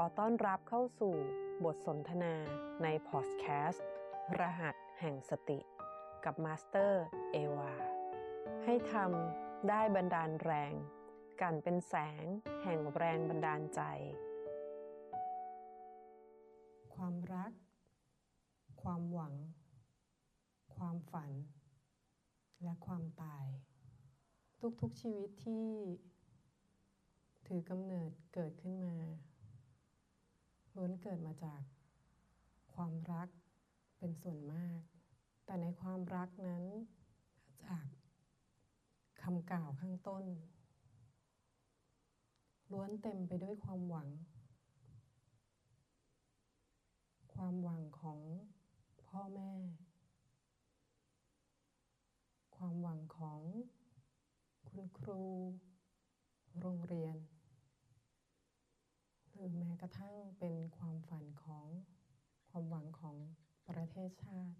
อต้อนรับเข้าสู่บทสนทนาในพอดแคสต์ รหัสแห่งสติ กับมาสเตอร์เอวา ให้ทำได้บันดาลแรง กันเป็นแสงแห่งแรงบันดาลใจ ความรัก ความหวัง ความฝัน และความตาย ทุกๆชีวิตที่ถือกำเนิดเกิดขึ้นมา ล้วนเกิดมาจากความรักเป็นส่วนมาก แต่ในความรักนั้นจากคำกล่าวข้างต้น ล้วนเต็มไปด้วยความหวัง ความหวังของพ่อแม่ ความหวังของคุณครู โรงเรียน รือแม้กระทั่งเป็นความฝันของความหวังของประเทศชาติ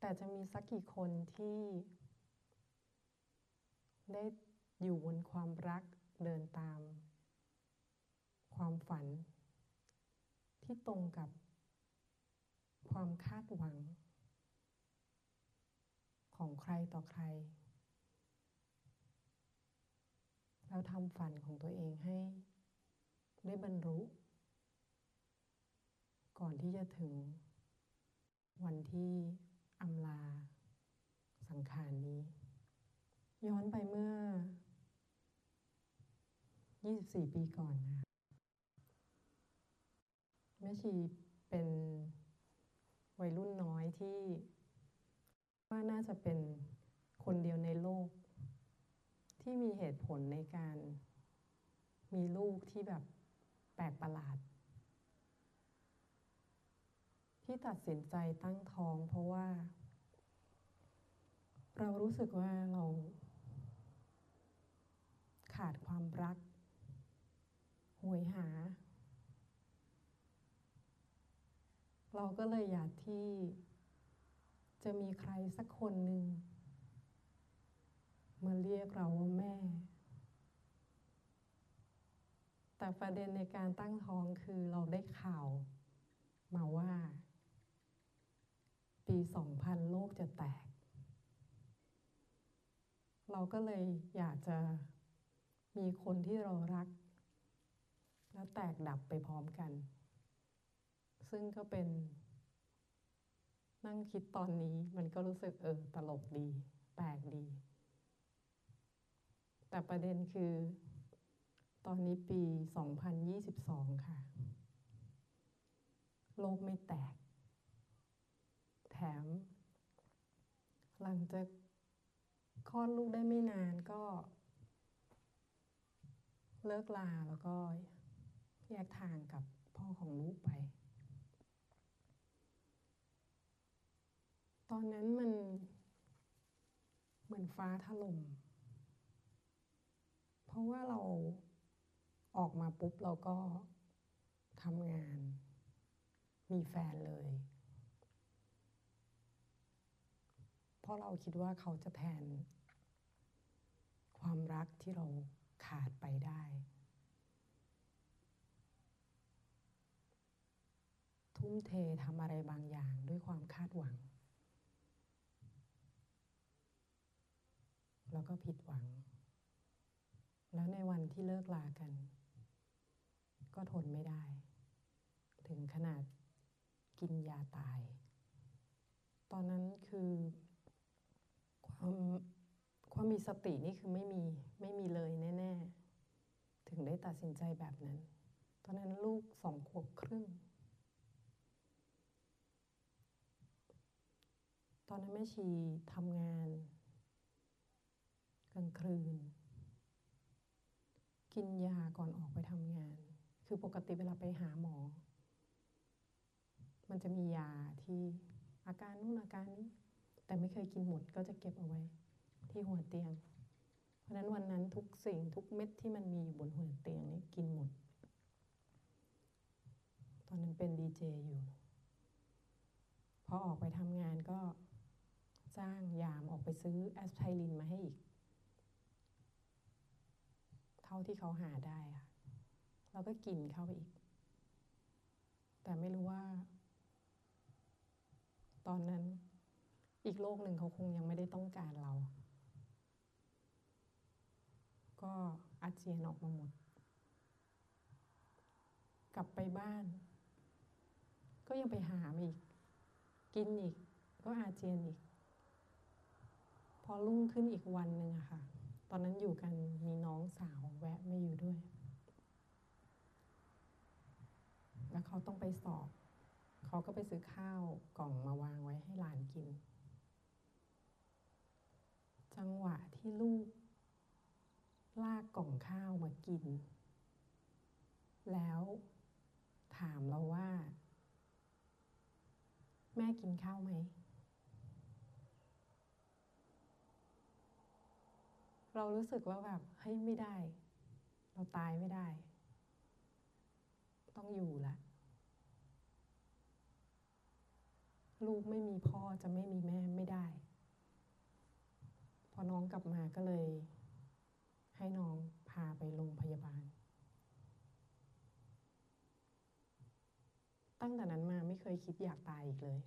แต่จะมีสักกี่คนที่ได้อยู่บนความรักเดินตาม ความฝัน ที่ตรงกับความคาดหวัง ของใครต่อใคร แล้วทำฝันของตัวเองให้ได้บรรลุ ก่อนที่จะถึง วันที่อำลา สังขารนี้ ย้อนไปเมื่อ 24 ปีก่อนนะแม่ชีเป็นวัยรุ่นน้อยที่ว่าน่าจะเป็นคนเดียวใน ที่มีเหตุผลในการมีลูกที่แบบแปลกประหลาด ที่ตัดสินใจตั้งท้องเพราะว่า เรารู้สึกว่าเรา ขาดความรักหวยหา เราก็เลยอยากที่จะมีใครสักคนหนึ่ง มาเรียกเราว่าแม่ แต่ประเด็นในการตั้งท้องคือเราได้ข่าว มาว่า ปี 2000 โลกจะแตก เราก็เลยอยากจะมีคนที่เรารัก แล้วแตกดับไปพร้อมกัน ซึ่งก็เป็นนั่งคิดตอนนี้มันก็รู้สึกเออตลกดี แปลกดี แต่ประเด็นคือ ตอนนี้ปี 2022 ค่ะ โลกไม่แตก แถม หลังจากคลอดลูกได้ไม่นานก็ เลิกลาแล้วก็แยกทางกับพ่อของลูกไป ตอนนั้นมันเหมือนฟ้าถล่ม ราะว่าเราออกมาปุ๊บเราก็ทำงาน มีแฟนเลย เพราะเราคิดว่าเขาจะแทน ความรักที่เราขาดไปได้ ทุ่มเททำอะไรบางอย่างด้วยความคาดหวัง แล้วก็ผิดหวัง ที่เลิกลากัน ก็ทนไม่ได้ ถึงขนาดกินยาตาย ตอนนั้นคือความความมีสตินี่คือไม่มีไม่มีเลยแน่ ๆ ถึงได้ตัดสินใจแบบนั้น ตอนนั้นลูกสองขวบครึ่ง ตอนนั้นแม่ชีทำงาน กลางคืน กินยาก่อนออกไปทำงาน คือปกติเวลาไปหาหมอ มันจะมียาที่อาการนู่นอาการนี้ แต่ไม่เคยกินหมดก็จะเก็บเอาไว้ ที่หัวเตียง เพราะนั้นวันนั้นทุกสิ่งทุกเม็ดที่มันมีอยู่บนหัวเตียงนี่กินหมด ตอนนั้นเป็นดีเจอยู่พอออกไปทำงานก็จ้างยามออกไปซื้อแอสไพรินมาให้อีก เท่าที่เขาหาได้ค่ะแล้วก็กินเข้าไปอีก แต่ไม่รู้ว่า ตอนนั้นอีกโลกหนึ่งเขาคงยังไม่ได้ต้องการเรา ก็อาเจียนออกมาหมด กลับไปบ้าน ก็ยังไปหามาอีก กินอีก ก็อาเจียนอีก พอรุ่งขึ้นอีกวันหนึ่งอะค่ะ ตอนนั้นอยู่กันมีน้องสาวแวะมาอยู่ด้วย แล้วเขาต้องไปสอบ เขาก็ไปซื้อข้าวกล่องมาวางไว้ให้หลานกิน จังหวะที่ลูก ลากกล่องข้าวมากิน แล้วถามเราว่า แม่กินข้าวไหม เรารู้สึกว่าแบบเฮ้ยไม่ได้ เราตายไม่ได้ ต้องอยู่ละลูกไม่มีพ่อจะไม่มีแม่ไม่ได้ พอน้องกลับมาก็เลย ให้น้องพาไปโรงพยาบาล ตั้งแต่นั้นมาไม่เคยคิดอยากตายอีกเลย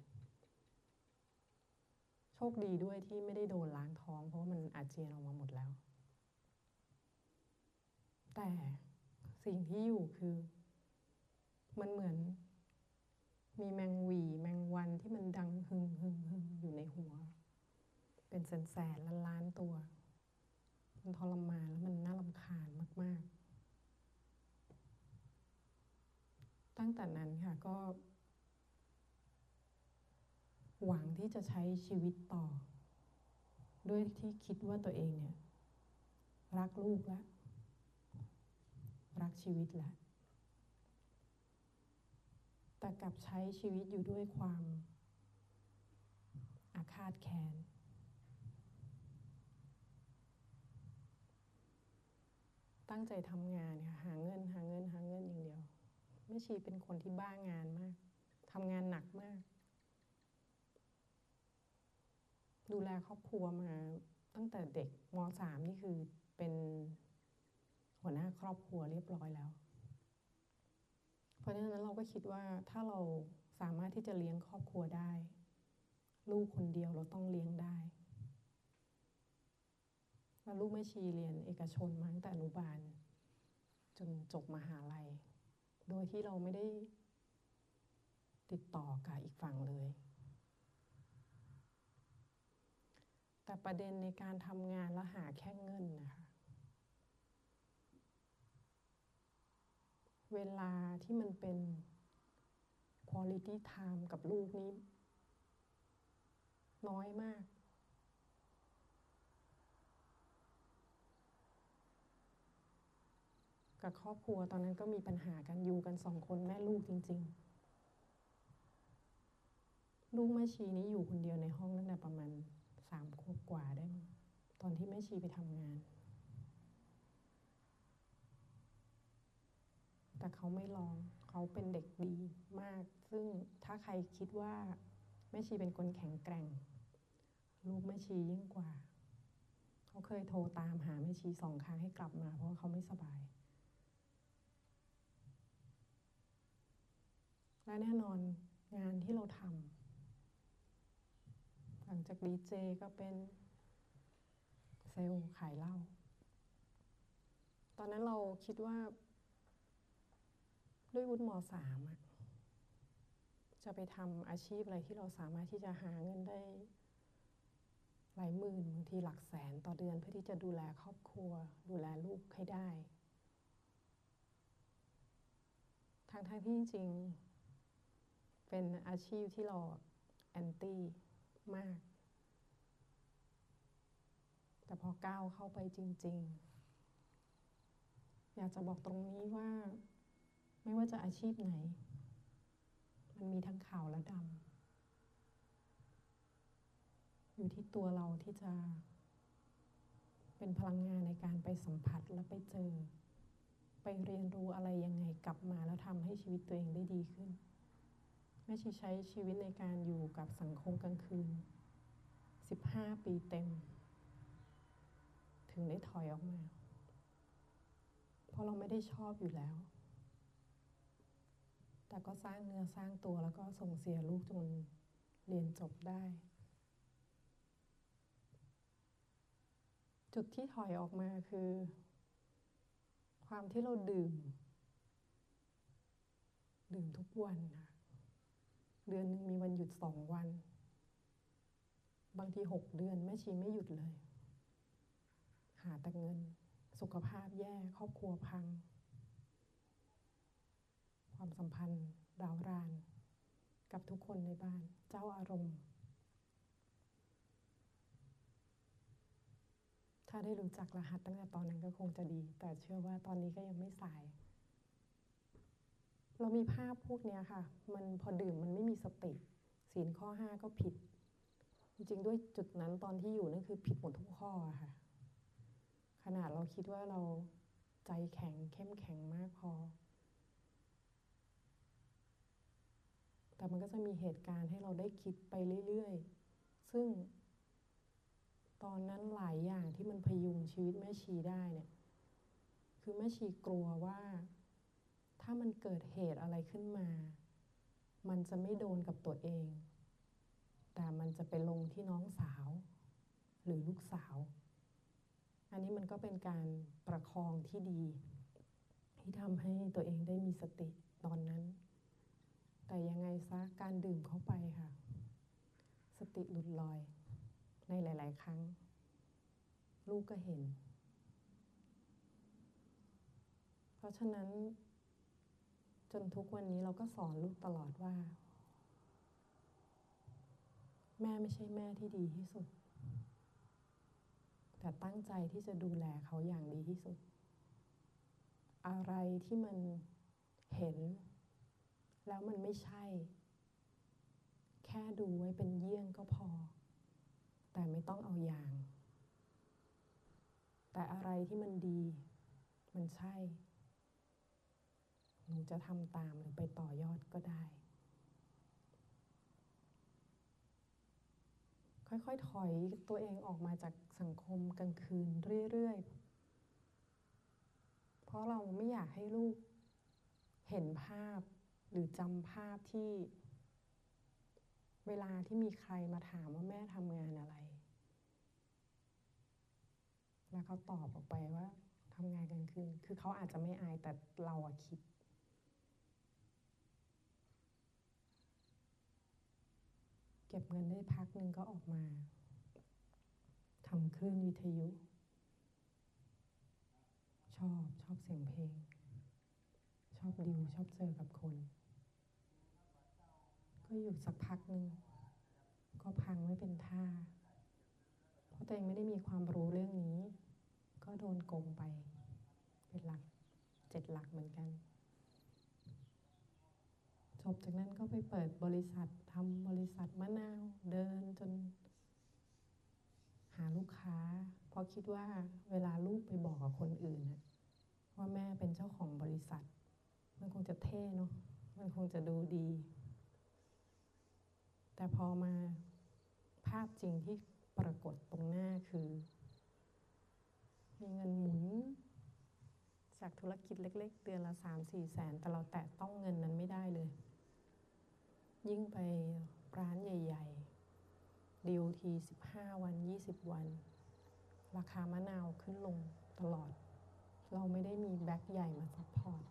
คดีด้วยที่ไม่ได้โดนล้างท้อง เพราะว่ามันอาเจียนออกมาหมดแล้ว แต่สิ่งที่อยู่คือ มันเหมือน มีแมงวีแมงวันที่มันดังหึงหึงหึงอยู่ในหัว เป็นแสนแสนล้านล้านตัว มันทรมานแล้วมันน่ารำคาญมาก ๆ ตั้งแต่นั้นค่ะก็ หวังที่จะใช้ชีวิตต่อ ด้วยที่คิดว่าตัวเองเนี่ย รักลูกแล้วรักชีวิตแล้วแต่กลับใช้ชีวิตอยู่ด้วยความอาฆาตแค้นตั้งใจทำงานค่ะหาเงินหาเงินหาเงินอย่างเดียวแม่ชีเป็นคนที่บ้างานมากทำงานหนักมาก ดูแลครอบครัวมาตั้งแต่เด็กมสามนี่คือเป็นหัวหน้าครอบครัวเรียบร้อยแล้ว เพราะฉะนั้นเราก็คิดว่าถ้าเราสามารถที่จะเลี้ยงครอบครัวได้ ลูกคนเดียวเราต้องเลี้ยงได้แล้วลูกแม่ชีเรียนเอกชนมาตั้งแต่อนุบาล จนจบมหาลัย โดยที่เราไม่ได้ติดต่อกับอีกฝั่งเลย แต่ประเด็นในการทำงานแล้วหาแค่เงินนะคะ เวลาที่มันเป็น quality time กับลูกนี้ น้อยมาก กับครอบครัวตอนนั้นก็มีปัญหากันอยู่กันสองคนแม่ลูกจริง ๆ ลูกแม่ชีนี้อยู่คนเดียวในห้องตั้งแต่ประมาณ สามขวบกว่าได้มั้งตอนที่แม่ชีไปทำงาน แต่เขาไม่ลองเขาเป็นเด็กดีมาก ซึ่งถ้าใครคิดว่าแม่ชีเป็นคนแข็งแกร่ง ลูกแม่ชียิ่งกว่า เขาเคยโทรตามหาแม่ชีสองครั้งให้กลับมา เพราะาเขาไม่สบาย และแน่นอนงานที่เราทำ ลังจากดีเจก็เป็นเซลล์ขายเหล้า ตอนนั้นเราคิดว่า ด้วยวุฒิมสามจะไปทำอาชีพอะไรที่เราสามารถที่จะหาเงินได้หลายหมื่นบางทีหลักแสนต่อเดือนเพื่อที่จะดูแลครอบครัว ดูแลลูกให้ได้ทางทางที่จริงๆ เป็นอาชีพที่เราแอนตี้ มาก แต่พอก้าวเข้าไปจริง ๆ อยากจะบอกตรงนี้ว่า ไม่ว่าจะอาชีพไหน มันมีทั้งขาวและดำอยู่ที่ตัวเราที่จะ เป็นพลังงานในการไปสัมผัสและไปเจอ ไปเรียนรู้อะไรยังไงกลับมาแล้วทำให้ชีวิตตัวเองได้ดีขึ้น แม่ชีใช้ชีวิตในการอยู่กับสังคมกลางคืน 15 ปีเต็ม ถึงได้ถอยออกมา เพราะเราไม่ได้ชอบอยู่แล้ว แต่ก็สร้างเนื้อสร้างตัวแล้วก็ส่งเสียลูกจนเรียนจบได้ จุดที่ถอยออกมาคือ ความที่เราดื่ม ดื่มทุกวันค่ะ เดือนหนึ่งมีวันหยุดสองวัน บางทีหกเดือนแม่ชีไม่หยุดเลย หาแต่เงิน สุขภาพแย่ครอบครัวพัง ความสัมพันธ์ร้าวราน กับทุกคนในบ้าน เจ้าอารมณ์ ถ้าได้รู้จักรหัสตั้งแต่ตอนนั้นก็คงจะดี แต่เชื่อว่าตอนนี้ก็ยังไม่สาย เรามีภาพพวกเนี้ยค่ะ มันพอดื่มมันไม่มีสติ ศีลข้อห้าก็ผิด จริงๆด้วยจุดนั้นตอนที่อยู่นั่นคือผิดหมดทุกข้อค่ะ ขนาดเราคิดว่าเราใจแข็งเข้มแข็งมากพอ แต่มันก็จะมีเหตุการณ์ให้เราได้คิดไปเรื่อยๆ ซึ่ง ตอนนั้นหลายอย่างที่มันพยุงชีวิตแม่ชีได้เนี่ย คือแม่ชีกลัวว่าามันเกิดเหตุอะไรขึ้นมา มันจะไม่โดนกับตัวเอง แต่มันจะไปลงที่น้องสาว หรือลูกสาว อันนี้มันก็เป็นการประคองที่ดี ที่ทำให้ตัวเองได้มีสติตอนนั้น แต่ยังไงซะการดื่มเข้าไปค่ะ สติหลุดลอย ในหลาย ๆ ครั้ง ลูกก็เห็นเพราะฉะนั้น จนทุกวันนี้เราก็สอนลูกตลอดว่า แม่ไม่ใช่แม่ที่ดีที่สุด แต่ตั้งใจที่จะดูแลเขาอย่างดีที่สุด อะไรที่มันเห็น แล้วมันไม่ใช่ แค่ดูไว้เป็นเยี่ยงก็พอ แต่ไม่ต้องเอาอย่าง แต่อะไรที่มันดี มันใช่ หนูจะทำตามหรือไปต่อยอดก็ได้ ค่อยๆ ถอยตัวเองออกมาจากสังคมกลางคืนเรื่อยๆ เพราะเราไม่อยากให้ลูกเห็นภาพหรือจำภาพที่ เวลาที่มีใครมาถามว่าแม่ทำงานอะไร แล้วเขาตอบออกไปว่าทำงานกลางคืน คือเขาอาจจะไม่อายแต่เราอะคิด เก็บเงินได้พักหนึ่งก็ออกมาทำคลื่นวิทยุ ชอบชอบเสียงเพลง ชอบดิวชอบเจอกับคน ก็อยู่สักพักหนึ่งก็พังไม่เป็นท่า เพราะตัวเองไม่ได้มีความรู้เรื่องนี้ ก็โดนโกงไป เป็นหลักเจ็ดหลักเหมือนกัน จบจากนั้นก็ไปเปิดบริษัท ทำบริษัทมะนาวเดินจน หาลูกค้า เพราะคิดว่าเวลาลูกไปบอกกับคนอื่นว่าแม่เป็นเจ้าของบริษัท มันคงจะเท่เนาะมันคงจะดูดี แต่พอมาภาพจริงที่ปรากฏตรงหน้าคือ มีเงินหมุน จากธุรกิจเล็ก ๆ เดือนละสามสี่แสน แต่เราแตะต้องเงินนั้นไม่ได้เลย ยิ่งไปร้านใหญ่ ๆ ดีลทีสิบห้าวันยี่สิบวัน ราคามะนาวขึ้นลงตลอด เราไม่ได้มี back ใหญ่มา support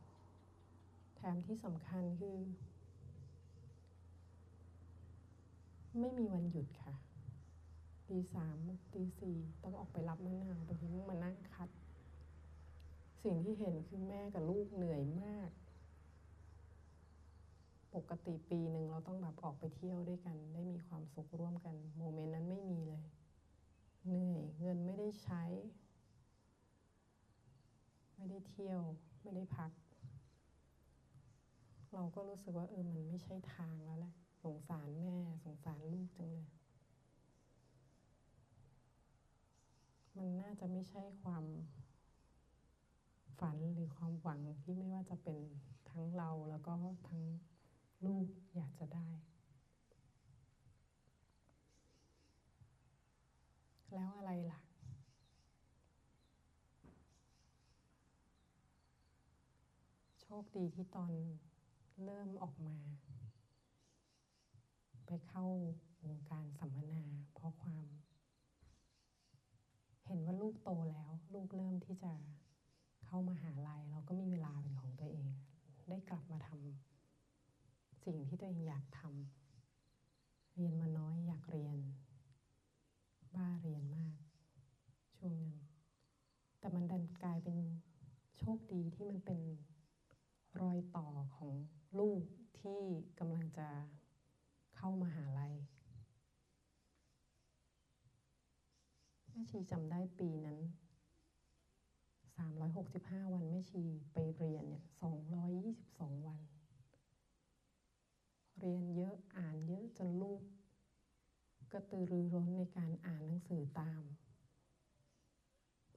แถมที่สำคัญคือ ไม่มีวันหยุดค่ะตีสามตีสี่ต้องออกไปรับมะนาวบางทีต้องมานั่งคัด สิ่งที่เห็นคือแม่กับลูกเหนื่อยมาก ปกติปีหนึ่งเราต้องแบบออกไปเที่ยวด้วยกัน ได้มีความสุขร่วมกัน โมเมนต์นั้นไม่มีเลย เหนื่อยเงินไม่ได้ใช้ ไม่ได้เที่ยว ไม่ได้พัก เราก็รู้สึกว่าเออมันไม่ใช่ทางแล้วแหละสงสารแม่ สงสารลูกจังเลย มันน่าจะไม่ใช่ความฝันหรือความหวังที่ไม่ว่าจะเป็นทั้งเราแล้วก็ทั้ง ลูกอยากจะได้ แล้วอะไรล่ะ โชคดีที่ตอนเริ่มออกมา ไปเข้าวงการสัมมนา เพราะความ เห็นว่าลูกโตแล้ว ลูกเริ่มที่จะเข้ามาหาลัยเราก็มีเวลาเป็นของตัวเอง ได้กลับมาทำ สิ่งที่ตัวเองอยากทำเรียนมาน้อยอยากเรียน บ้าเรียนมาก ช่วงนั้น แต่มันดันกลายเป็นโชคดีที่มันเป็นรอยต่อของลูกที่กำลังจะเข้ามาหาลัยแม่ชีจำได้ปีนั้น 365 วันแม่ชีไปเรียนเนี่ย 222 วัน เรียนเยอะอ่านเยอะจนลูกกระตือรือร้นในการอ่านหนังสือตาม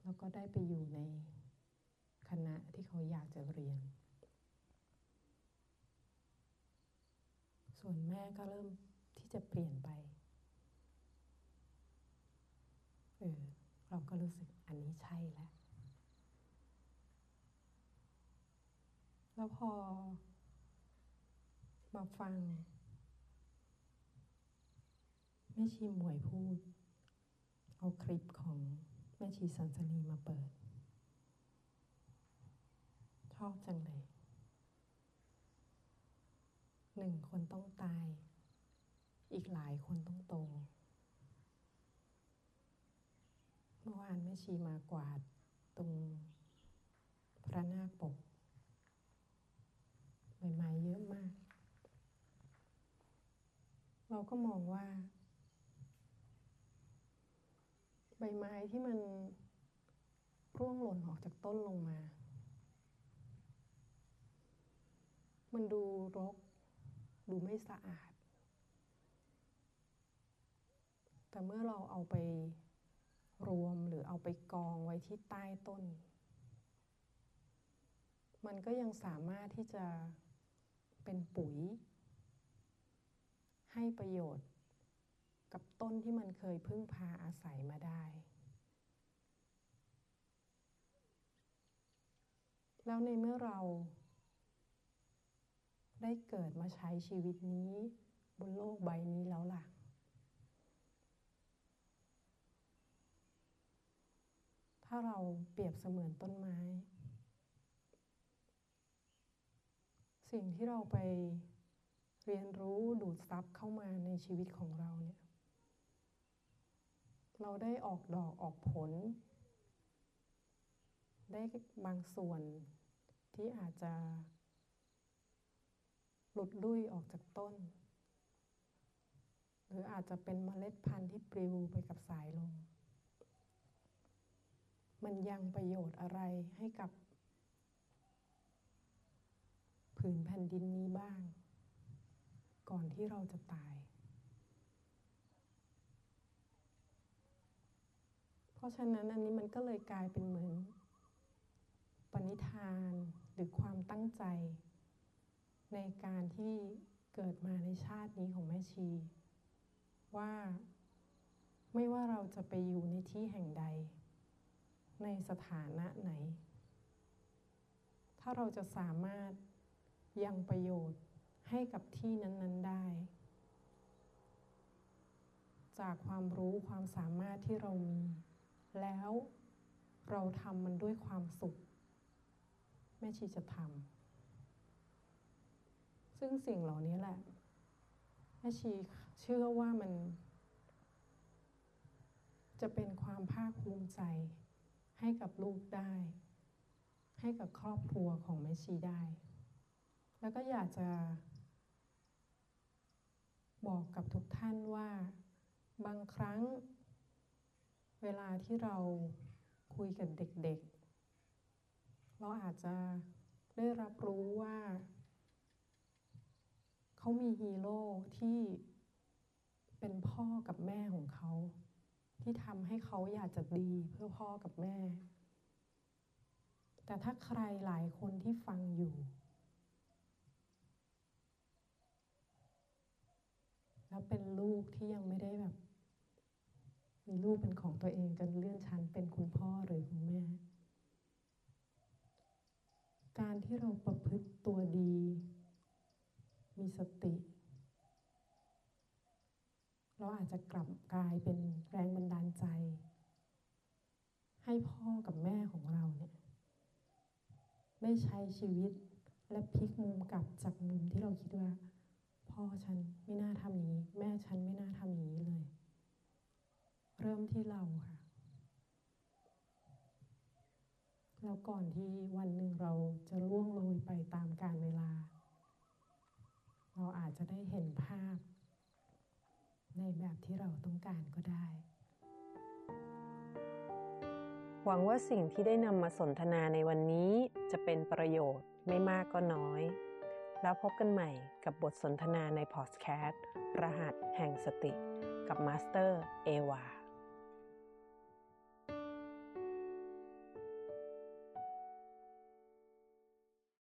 แล้วก็ได้ไปอยู่ในคณะที่เขาอยากจะเรียน ส่วนแม่ก็เริ่มที่จะเปลี่ยนไป เออ เราก็รู้สึกอันนี้ใช่แล้ว แล้วพอ มาฟังแม่ชีหมวยพูด เอาคลิปของแม่ชีสันสนีมาเปิด ชอบจังเลยหนึ่งคนต้องตาย อีกหลายคนต้องโต เมื่อวานแม่ชีมากวาดตรงพระนาคปกใบไม้เยอะมาก เราก็มองว่า ใบไม้ที่มันร่วงหล่นออกจากต้นลงมา มันดูรก ดูไม่สะอาด แต่เมื่อเราเอาไปรวมหรือเอาไปกองไว้ที่ใต้ต้น มันก็ยังสามารถที่จะเป็นปุ๋ย ให้ประโยชน์ กับต้นที่มันเคยพึ่งพาอาศัยมาได้ แล้วในเมื่อเรา ได้เกิดมาใช้ชีวิตนี้บนโลกใบนี้แล้วล่ะ ถ้าเราเปรียบเสมือนต้นไม้ สิ่งที่เราไป เรียนรู้ดูดซับเข้ามาในชีวิตของเราเนี่ย เราได้ออกดอกออกผล ได้บางส่วนที่อาจจะ หลุดลุ่ยออกจากต้น หรืออาจจะเป็นเมล็ดพันธุ์ที่ปลิวไปกับสายลม มันยังประโยชน์อะไรให้กับ ผืนแผ่นดินนี้บ้าง ก่อนที่เราจะตาย เพราะฉะนั้นอันนี้มันก็เลยกลายเป็นเหมือน ปณิธานหรือความตั้งใจ ในการที่เกิดมาในชาตินี้ของแม่ชี ว่าไม่ว่าเราจะไปอยู่ในที่แห่งใด ในสถานะไหน ถ้าเราจะสามารถยังประโยชน์ ให้กับที่นั้น ๆได้ จากความรู้ความสามารถที่เรามี แล้วเราทำมันด้วยความสุข แม่ชีจะทำซึ่งสิ่งเหล่านี้แหละ แม่ชีเชื่อว่ามัน จะเป็นความภาคภูมิใจ ให้กับลูกได้ ให้กับครอบครัวของแม่ชีได้ แล้วก็อยากจะ บอกกับทุกท่านว่า บางครั้ง เวลาที่เราคุยกับเด็กๆ เราอาจจะได้รับรู้ว่า เขามีฮีโร่ที่เป็นพ่อกับแม่ของเขา ที่ทำให้เขาอยากจะดีเพื่อพ่อกับแม่ แต่ถ้าใครหลายคนที่ฟังอยู่ แล้วเป็นลูกที่ยังไม่ได้แบบ มีลูกเป็นของตัวเองจนเลื่อนชั้นเป็นคุณพ่อหรือคุณแม่ การที่เราประพฤติตัวดี มีสติ เราอาจจะกลับกลายเป็นแรงบันดาลใจ ให้พ่อกับแม่ของเราเนี่ยได้ใช้ชีวิตและพลิกมุมกลับจากมุมที่เราคิดว่า พ่อฉันไม่น่าทำอย่างนี้ แม่ฉันไม่น่าทำอย่างนี้เลย เริ่มที่เราค่ะ แล้วก่อนที่วันหนึ่งเราจะล่วงโรยไปตามกาลเวลา เราอาจจะได้เห็นภาพ ในแบบที่เราต้องการก็ได้ หวังว่าสิ่งที่ได้นำมาสนทนาในวันนี้จะเป็นประโยชน์ไม่มากก็น้อย แล้วพบกันใหม่กับบทสนทนาในพอดแคสต์ รหัสแห่งสติ กับมาสเตอร์เอวา